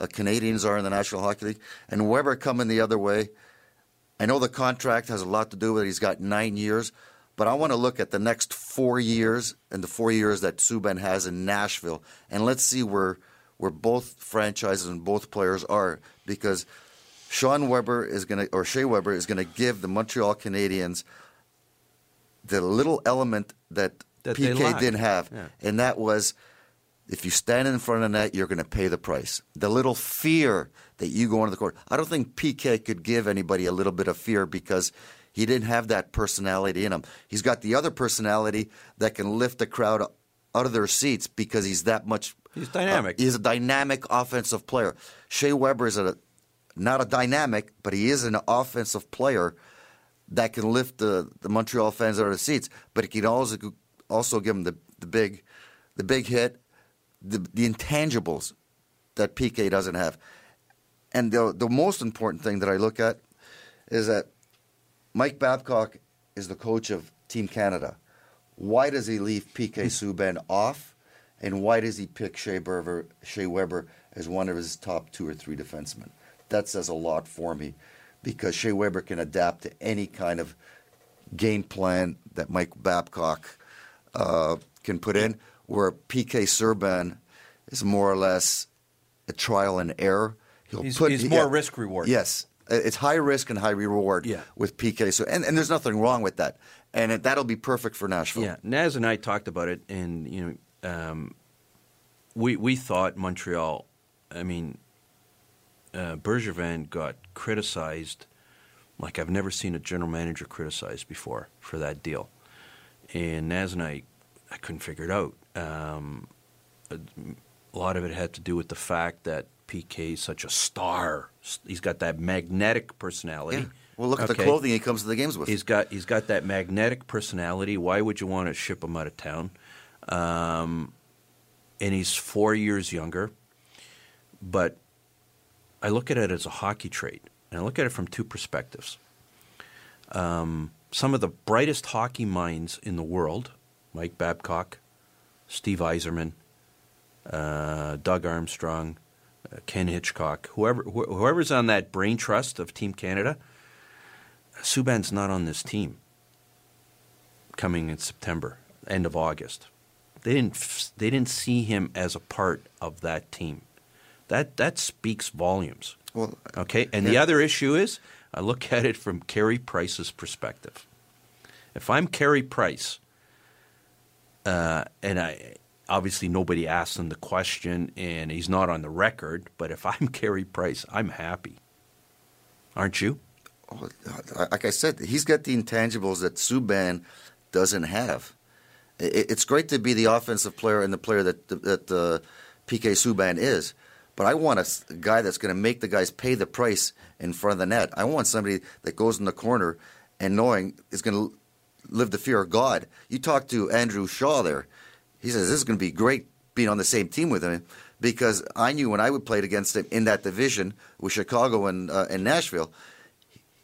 uh, Canadiens are in the National Hockey League, and Weber coming the other way. I know the contract has a lot to do with it. He's got nine years, but I want to look at the next four years and the four years that Subban has in Nashville, and let's see where where both franchises and both players are because Sean Weber is going to or Shea Weber is going to give the Montreal Canadiens the little element that, That PK didn't have, Yeah. and that was if you stand in front of the net, you're going to pay the price. The little fear that you go into the court. I don't think PK could give anybody a little bit of fear because he didn't have that personality in him. He's got the other personality that can lift the crowd out of their seats because he's that much. He's dynamic. Uh, he's a dynamic offensive player. Shea Weber is a not a dynamic, but he is an offensive player that can lift the, the Montreal fans out of their seats. But he can also also give them the, the big the big hit, the, the intangibles that PK doesn't have. And the the most important thing that I look at is that Mike Babcock is the coach of Team Canada. Why does he leave PK hmm. Subban off? And why does he pick Shea, Berver, Shea Weber as one of his top two or three defensemen? That says a lot for me because Shea Weber can adapt to any kind of game plan that Mike Babcock uh, can put in, where PK Subban is more or less a trial and error. He'll He's- he's more risk reward. Yes, it's high risk and high reward Yeah. with PK. So, and, and there's nothing wrong with that, and it, that'll be perfect for Nashville. Yeah, Naz and I talked about it, and you know, um, we we thought Montreal. I mean, uh, Bergevin got criticized like I've never seen a general manager criticized before for that deal, and Naz and I, I couldn't figure it out. Um, a, a lot of it had to do with the fact that PK is such a star. He's got that magnetic personality. Yeah. Well, look at the clothing he comes to the games with. He's got he's got that magnetic personality. Why would you want to ship him out of town? Um, and he's four years younger. But I look at it as a hockey trade, and I look at it from two perspectives. Um, some of the brightest hockey minds in the world, Mike Babcock, Steve Yzerman, uh, Doug Armstrong, uh, Ken Hitchcock, whoever wh- whoever's on that brain trust of Team Canada, Subban's not on this team coming in September, end of August. They didn't f- they didn't see him as a part of that team. That that speaks volumes. Well, Okay, and the other issue is I look at it from Carey Price's perspective. If I'm Carey Price, uh, and I obviously nobody asked him the question, and he's not on the record. But if I'm Carey Price, I'm happy. Aren't you? Like I said, he's got the intangibles that Subban doesn't have. It's great to be the offensive player and the player that that uh, PK Subban is, but I want a guy that's going to make the guys pay the price in front of the net. I want somebody that goes in the corner and knowing is going to live the fear of God. You talk to Andrew Shaw there. He says this is going to be great being on the same team with him because I knew when I would played against him in that division with Chicago and uh, and Nashville,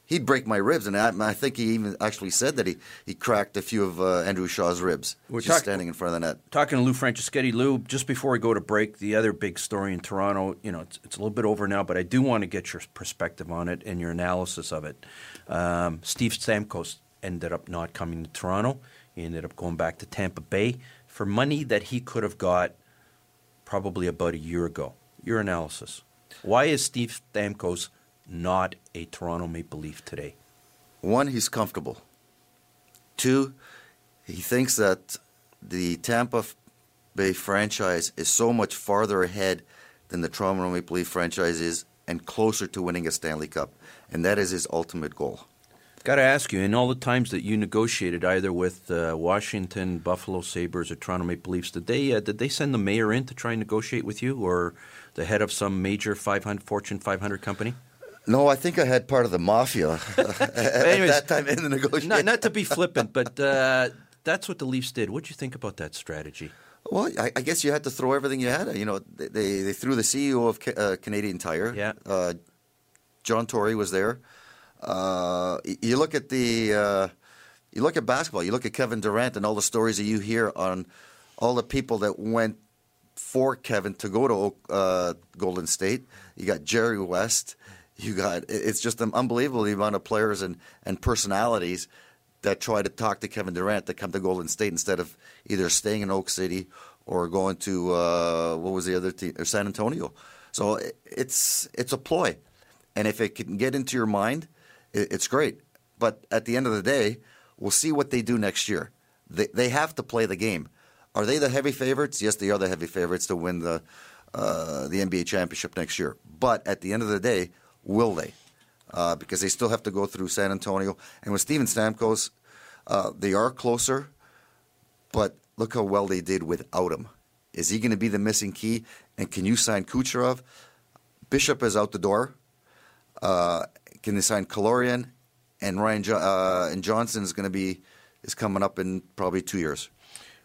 he'd break my ribs, and I, I think he even actually said that he, he cracked a few of uh, Andrew Shaw's ribs We're just talk- standing in front of the net. Talking to Lou Franceschetti. Lou, just before we go to break, the other big story in Toronto, you know, it's, it's a little bit over now, but I do want to get your perspective on it and your analysis of it. Um, Steve Stamkos ended up not coming to Toronto. He ended up going back to Tampa Bay for money that he could have got probably about a year ago. Your analysis. Why is Steve Stamkos not a Toronto Maple Leaf today? One, he's comfortable. Two, he thinks that the Tampa Bay franchise is so much farther ahead than the Toronto Maple Leaf franchise is and closer to winning a Stanley Cup. And that is his ultimate goal. Got to ask you, in all the times that you negotiated either with uh, Washington, Buffalo Sabres, or Toronto Maple Leafs, did they uh, did they send the mayor in to try and negotiate with you, or the head of some major 500 Fortune 500 company? No, I think I had part of the mafia at Anyways, that time in the negotiation. Not, not to be flippant, but uh, that's what the Leafs did. What do you think about that strategy? Well, I, I, guess you had to throw everything you had. You know, they they threw the CEO of uh, Canadian Tire. Yeah. Uh, John Tory was there. Uh, you look at the uh, you look at basketball. You look at Kevin Durant and all the stories that you hear on all the people that went for Kevin to go to uh, Golden State. You got Jerry West. You got it's just an unbelievable the amount of players and, and personalities that try to talk to Kevin Durant to come to Golden State instead of either staying in Oak City or going to uh, what was the other team or San Antonio. So it's it's a ploy, and if it can get into your mind, it's great. But at the end of the day, we'll see what they do next year. They they have to play the game. Are they the heavy favorites? Yes, they are the heavy favorites to win the uh, the NBA championship next year. But at the end of the day, will they? Uh, because they still have to go through San Antonio. And with Steven Stamkos, uh, they are closer, but look how well they did without him. Is he going to be the missing key? And can you sign Kucherov? Bishop is out the door. Uh, can they sign Killorn? And Ryan jo- uh, and Johnson is going to be is coming up in probably two years.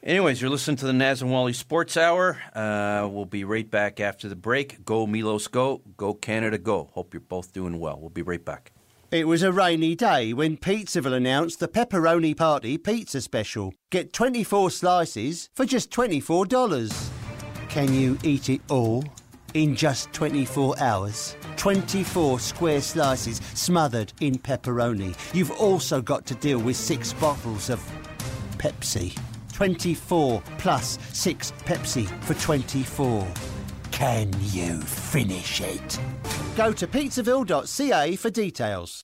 Anyways, you're listening to the Naz and Wally Sports Hour. Uh, we'll be right back after the break. Go Milos, go. Go Canada, go. Hope you're both doing well. We'll be right back. It was a rainy day when Pizzaville announced the Pepperoni Party Pizza Special. Get 24 slices for just $24. Can you eat it all in just 24 hours? 24 square slices smothered in pepperoni. You've also got to deal with six bottles of Pepsi. 24 plus 6 Pepsi for 24. Can you finish it? Go to pizzaville.ca for details.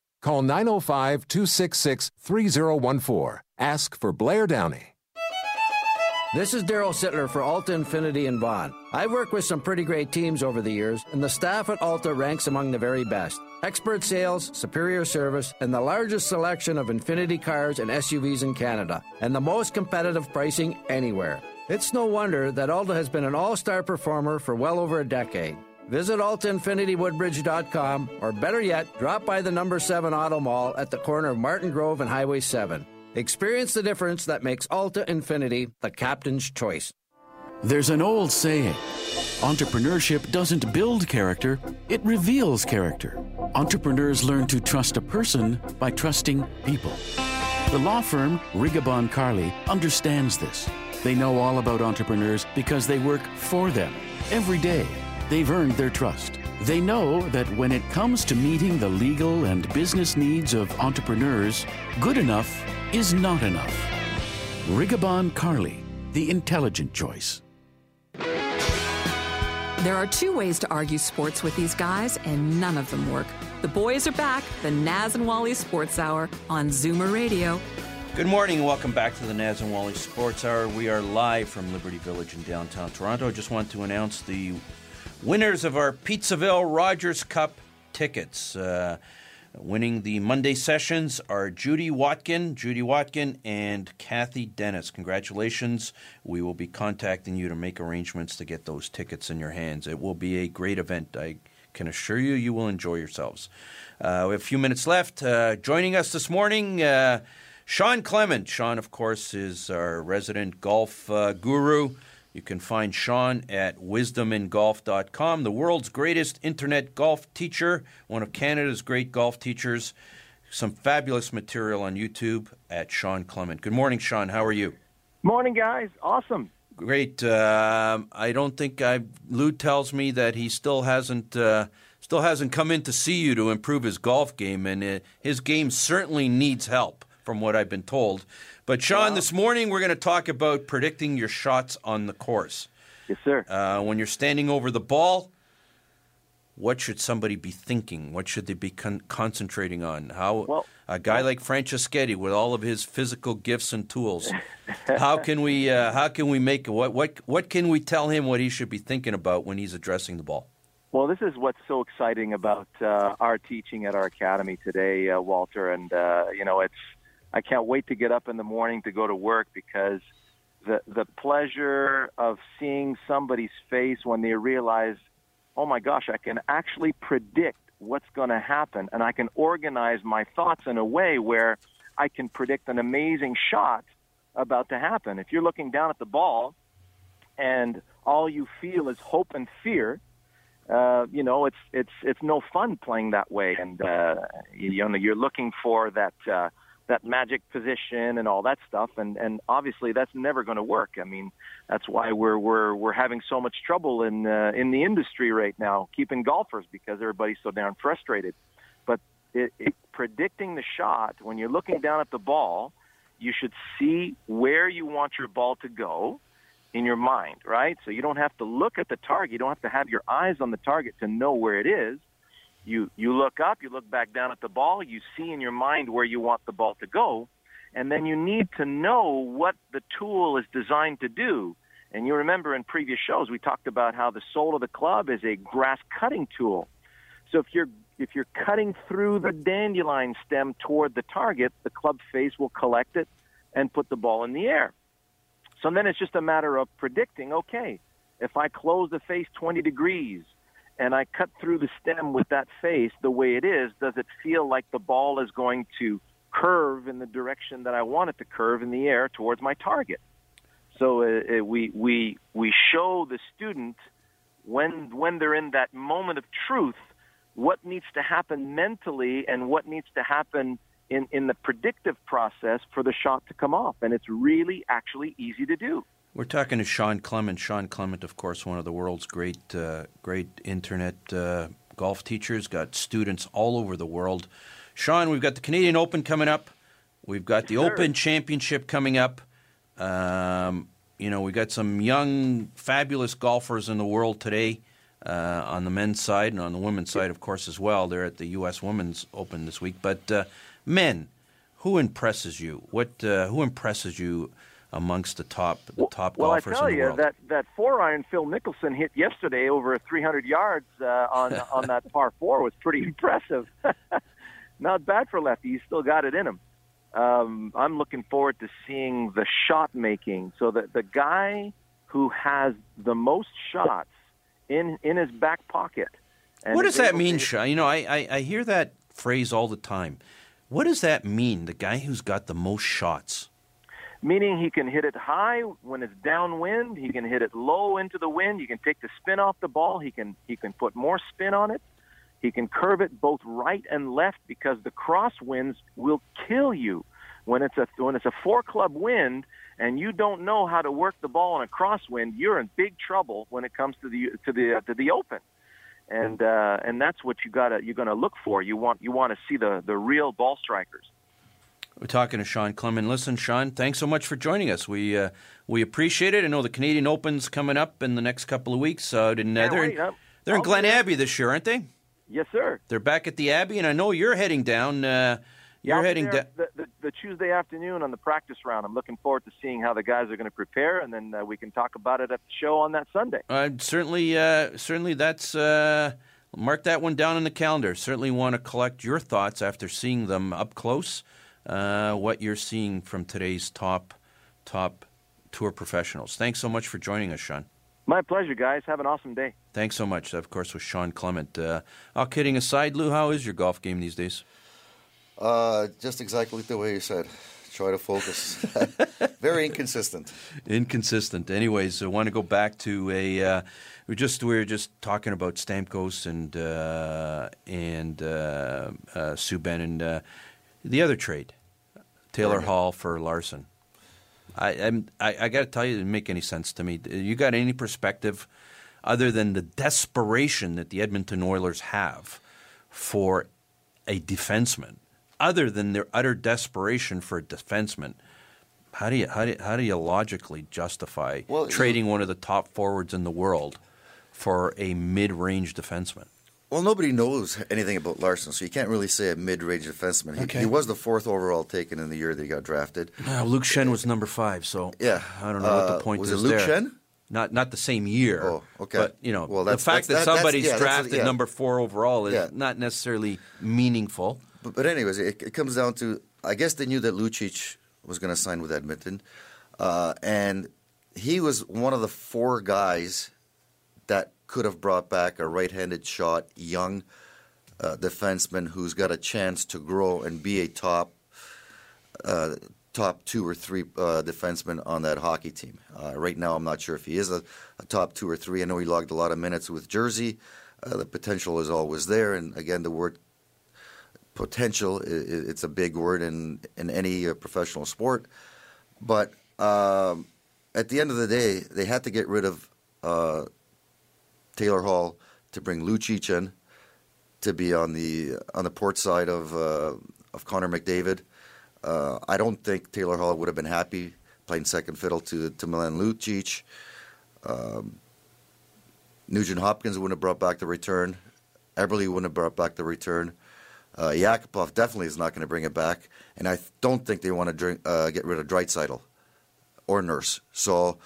Call 905 266 3014. Ask for Blair Downey. This is Darryl Sittler for Alta Infiniti and Vaughan. I've worked with some pretty great teams over the years, and the staff at Alta ranks among the very best. Expert sales, superior service, and the largest selection of Infiniti cars and SUVs in Canada, and the most competitive pricing anywhere. It's no wonder that Alta has been an all star performer for well over a decade. Visit altainfinitiwoodbridge.com, or better yet, drop by the number 7 Auto Mall at the corner of Martin Grove and Highway 7. Experience the difference that makes Alta Infiniti the captain's choice. There's an old saying entrepreneurship doesn't build character, it reveals character. Entrepreneurs learn to trust a person by trusting people. The law firm Rigabon Carly understands this. They know all about entrepreneurs because they work for them every day. They've earned their trust. They know that when it comes to meeting the legal and business needs of entrepreneurs, good enough is not enough. Rigabon Carly, the intelligent choice. There are two ways to argue sports with these guys, and none of them work. The boys are back, the Naz and Wally Sports Hour on Zoomer Radio. Good morning and welcome back to the Naz and Wally Sports Hour. We are live from Liberty Village in downtown Toronto. I just want to announce the winners of our Pizzaville Rogers Cup tickets. Uh, winning the Monday sessions are Judy Watkin, Judy Watkin, and Kathy Dennis. Congratulations. We will be contacting you to make arrangements to get those tickets in your hands. It will be a great event. I can assure you, you will enjoy yourselves. Uh, we have a few minutes left. Uh, joining us this morning, uh, Shawn Clement. Shawn, of course, is our resident golf uh, guru. You can find Shawn at wisdomingolf.com, the world's greatest internet golf teacher, one of Canada's great golf teachers. Some fabulous material on YouTube at Shawn Clement. Good morning, Shawn. How are you? Morning, guys. Awesome. Great. Uh, I don't think I. Lou tells me that he still hasn't uh, still hasn't come in to see you to improve his golf game, and uh, his game certainly needs help from what I've been told. But Shawn, this morning we're going to talk about predicting your shots on the course. Yes, sir. Uh, when you're standing over the ball, what should somebody be thinking? What should they be con- concentrating on? How Well- a guy like Franceschetti with all of his physical gifts and tools, how can we uh, how can we make what what what can we tell him what he should be thinking about when he's addressing the ball? Well, this is what's so exciting about uh, our teaching at our academy today, uh, Walter. And uh, you know, it's I can't wait to get up in the morning to go to work because the the pleasure of seeing somebody's face when they realize, oh my gosh, I can actually predict what's going to happen, and I can organize my thoughts in a way where I can predict an amazing shot about to happen. If you're looking down at the ball and all you feel is hope and fear, uh, you know, it's it's it's no fun playing that way, and uh, you know you're looking for that uh, that magic position and all that stuff, and and obviously that's never going to work. I mean, that's why we're we're we're having so much trouble in uh, in the industry right now, keeping golfers because everybody's so darn frustrated. But it, it, predicting the shot when you're looking down at the ball, you should see where you want your ball to go in your mind, right? So you don't have to look at the target. You don't have to have your eyes on the target to know where it is. You you look up, you look back down at the ball, you see in your mind where you want the ball to go, and then you need to know what the tool is designed to do. And you remember in previous shows we talked about how the sole of the club is a grass cutting tool. So if you're if you're cutting through the dandelion stem toward the target, the club face will collect it and put the ball in the air. So then it's just a matter of predicting, okay, if I close the face 20 degrees and I cut through the stem with that face the way it is, does it feel like the ball is going to curve in the direction that I want it to curve in the air towards my target? So uh, uh, we we we show the student when when they're in that moment of truth what needs to happen mentally and what needs to happen in, in the predictive process for the shot to come off. And it's really actually easy to do. We're talking to Shawn Clement. Shawn Clement, of course, one of the world's great, uh, great internet uh, golf teachers. Got students all over the world. Shawn, we've got the Canadian Open coming up. We've got the Open Championship coming up. Um, you know, we've got some young, fabulous golfers in the world today. Uh, on the men's side and on the women's side, of course, as well. They're at the U.S. Women's Open this week. But uh, men, who impresses you? What uh, who impresses you amongst the top the top well, golfers I tell in the you world? that that four iron Phil Mickelson hit yesterday over 300 yards uh, on on that par four was pretty impressive. Not bad for lefty. He's still got it in him. Um, I'm looking forward to seeing the shot making. So that the guy who has the most shots in in his back pocket. what does that mean, Sean? You know, I, I, I hear that phrase all the time. What does that mean? The guy who's got the most shots. Meaning he can hit it high when it's downwind. He can hit it low into the wind. You can take the spin off the ball. He can he can put more spin on it. He can curve it both right and left because the crosswinds will kill you when it's a when it's a four club wind and you don't know how to work the ball in a crosswind. You're in big trouble when it comes to the to the to the open. And uh, and that's what you gotta you're gonna look for. You want you want to see the the real ball strikers. We're talking to Shawn Clement. Listen, Shawn, thanks so much for joining us. We uh, we appreciate it. I know the Canadian Open's coming up in the next couple of weeks. Uh, in, uh, they're in, they're in Glen. Abbey this year, aren't they? Yes, sir. They're back at the Abbey, and I know you're heading down. Uh, You're heading da- the, the, the Tuesday afternoon on the practice round. I'm looking forward to seeing how the guys are going to prepare, and then uh, we can talk about it at the show on that Sunday. Uh, certainly, uh, certainly, that's uh, mark that one down in the calendar. Certainly, want to collect your thoughts after seeing them up close. Uh, what you're seeing from today's top, top tour professionals. Thanks so much for joining us, Shawn. My pleasure, guys. Have an awesome day. Thanks so much. That, of course, was Shawn Clement. Uh, all kidding aside, Lou, how is your golf game these days? Uh, just exactly the way you said. Try to focus. Very inconsistent. Inconsistent. Anyways, I want to go back to a. Uh, we just we were just talking about Stamkos and uh, and uh, uh, Subban and uh, the other trade, Taylor. Hall for Larsson. I I'm, I, I got to tell you, it didn't make any sense to me. You got any perspective other than the desperation that the Edmonton Oilers have for a defenseman, other than their utter desperation for a defenseman? How do you how do you, how do you logically justify Well, trading one of the top forwards in the world for a mid-range defenseman? Well, nobody knows anything about Larsson, so you can't really say a mid-range defenseman. He, Okay. he was the fourth overall taken in the year that he got drafted. Uh, Luke Schenn was number five, so Yeah. I don't know what Uh, the point was is it Luke there. Schenn? Not not the same year. Oh, okay. But you know, Well, the fact that that- somebody's yeah, that's- drafted yeah. number four overall is Yeah. not necessarily meaningful. But, but anyways, it, it comes down to I guess they knew that Lucic was going to sign with Edmonton, uh, and he was one of the four guys that could have brought back a right-handed shot, young uh, defenseman who's got a chance to grow and be a top uh, top two or three uh, defenseman on that hockey team. Uh, right now, I'm not sure if he is a, a top two or three. I know he logged a lot of minutes with Jersey. Uh, the potential is always there, and again, the word potential i- i- it's a big word in in any uh, professional sport. But um, at the end of the day, they had to get rid of uh, Taylor Hall to bring Lucic in to be on the on the port side of uh, of Connor McDavid. Uh, I don't think Taylor Hall would have been happy playing second fiddle to to Milan Lucic. Um, Nugent Hopkins wouldn't have brought back the return. Eberle wouldn't have brought back the return. Uh, Yakupov definitely is not going to bring it back, and I don't think they want to drink, uh, get rid of Draisaitl or Nurse. So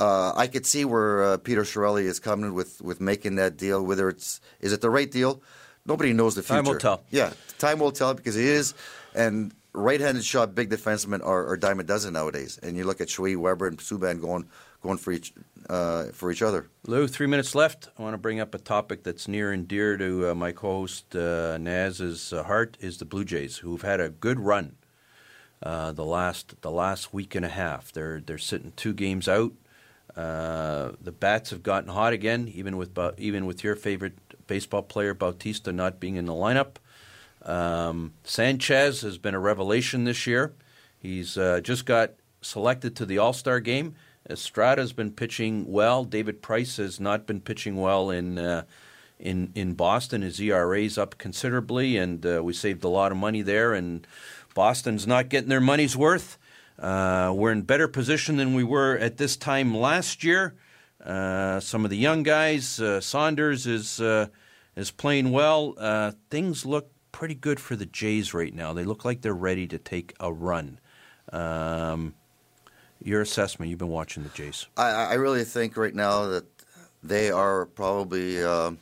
uh, I could see where uh, Peter Chiarelli is coming with, with making that deal. Whether it's is it the right deal, nobody knows the future. Time will tell. Yeah, time will tell because it is. And right-handed shot big defensemen are, are dime a dozen nowadays. And you look at Shui, Weber, and Subban going going for each uh, for each other. Lou, three minutes left. I want to bring up a topic that's near and dear to uh, my co-host uh, Naz's uh, heart: is the Blue Jays, who've had a good run uh, the last the last week and a half. They're they're sitting two games out. Uh, the bats have gotten hot again, even with even with your favorite baseball player Bautista not being in the lineup. Um, Sanchez has been a revelation this year. He's uh, just got selected to the All Star game. Estrada's been pitching well. David Price has not been pitching well in uh, in in Boston. His ERA's up considerably, and uh, we saved a lot of money there. And Boston's not getting their money's worth. Uh, we're in better position than we were at this time last year. Uh, some of the young guys, uh, Saunders is uh, is playing well. Uh, things look pretty good for the Jays right now. They look like they're ready to take a run. Um, your assessment? You've been watching the Jays. I, I really think right now that they are probably uh,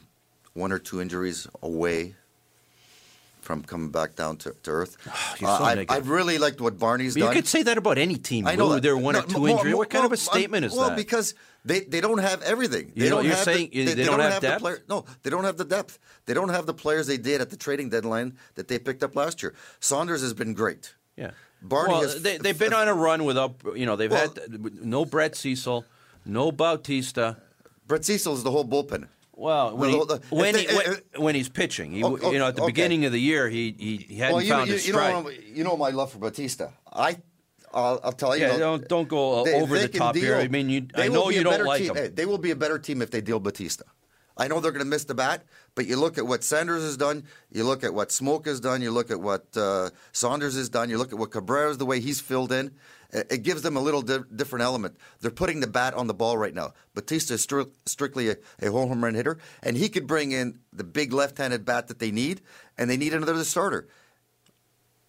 one or two injuries away from coming back down to, to earth. Uh, so I, negative. I really liked what Barney's But you could say that about any team. I know They're one No, or two more- injuries. more- What kind of a statement is well, that? Well, because they, they don't have everything. You They know, don't you're have saying the, they don't have the depth? player- no, they don't have the depth. They don't have the players they did at the trading deadline that they picked up last year. Saunders has been great. Yeah. Barney well, has they, they've been on a run without, you know, they've Well- had no Brett Cecil, no Bautista. Brett Cecil is the whole bullpen. Well, when, he, when, he, when, he's pitching, he, oh, you know, at the okay. beginning of the year, he he, he hadn't well, you, found you, his you stride. know, you know my love for Bautista. I, I'll, I'll tell you. Yeah, know, don't- don't go, they- over they the top here. I mean, you- I know you don't like team. him. Hey, They will be a better team if they deal Bautista. I know they're going to miss the bat, but you look at what Sanders has done. You look at what Smoak has done. You look at what uh, Saunders has done. You look at what Cabrera's the way he's filled in. It gives them a little di- different element. They're putting the bat on the ball right now. Bautista is stri- strictly a, a home run hitter, and he could bring in the big left-handed bat that they need, and they need another starter.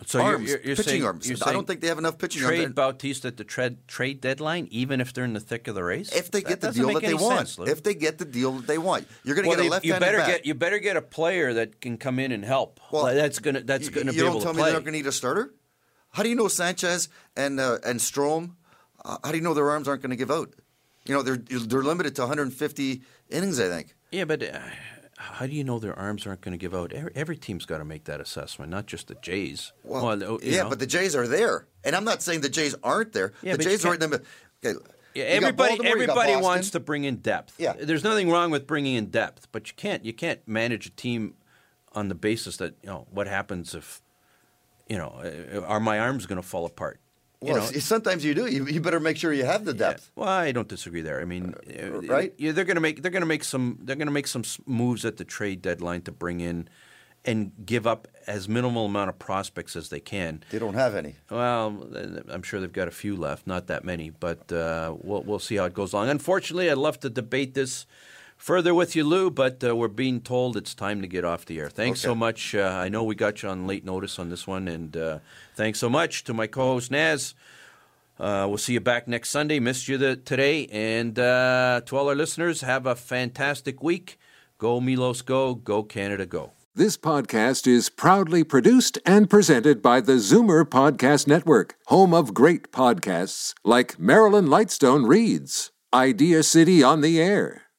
So you're- arms, you're, you're pitching saying, arms. I don't think they have enough pitching trade arms. Bautista at the trade trade deadline, even if they're in the thick of the race. If they That get the deal that they want, sense, if they get the deal that they want, you're going to well, get a left-handed you better bat. get you better get a player that can come in and help. Well, that's gonna that's gonna be. you be don't able tell to me play. they're not going to need a starter. How do you know Sanchez and uh, and Strom? Uh, how do you know their arms aren't going to give out? You know they're they're limited to 150 innings, I think. Yeah, but uh, how do you know their arms aren't going to give out? Every, every team's got to make that assessment, not just the Jays. Well, you yeah, know. but the Jays are there, and I'm not saying the Jays aren't there. Yeah, the Jays are in them. Okay, Yeah, everybody Baltimore, you got everybody wants to bring in depth. Yeah. There's nothing wrong with bringing in depth, but you can't you can't manage a team on the basis that you know what happens if you know uh, are my arms going to fall apart? You Well, know, sometimes you do. You, you better make sure you have the depth. Well, I don't disagree there. I mean, uh, right? Yeah, they're going to make they're going to make some they're going to make some moves at the trade deadline to bring in and give up as minimal amount of prospects as they can. They don't have any. Well, I'm sure they've got a few left, not that many, but uh, we'll we'll see how it goes along. Unfortunately, I'd love to debate this further with you, Lou, but uh, we're being told it's time to get off the air. Thanks so much. Uh, I know we got you on late notice on this one, and uh, thanks so much to my co-host Naz. Uh, we'll see you back next Sunday. Missed you the, today, and uh, to all our listeners, have a fantastic week. Go Milos, go! Go Canada, go! This podcast is proudly produced and presented by the Zoomer Podcast Network, home of great podcasts like Marilyn Lightstone Reads, Idea City on the Air,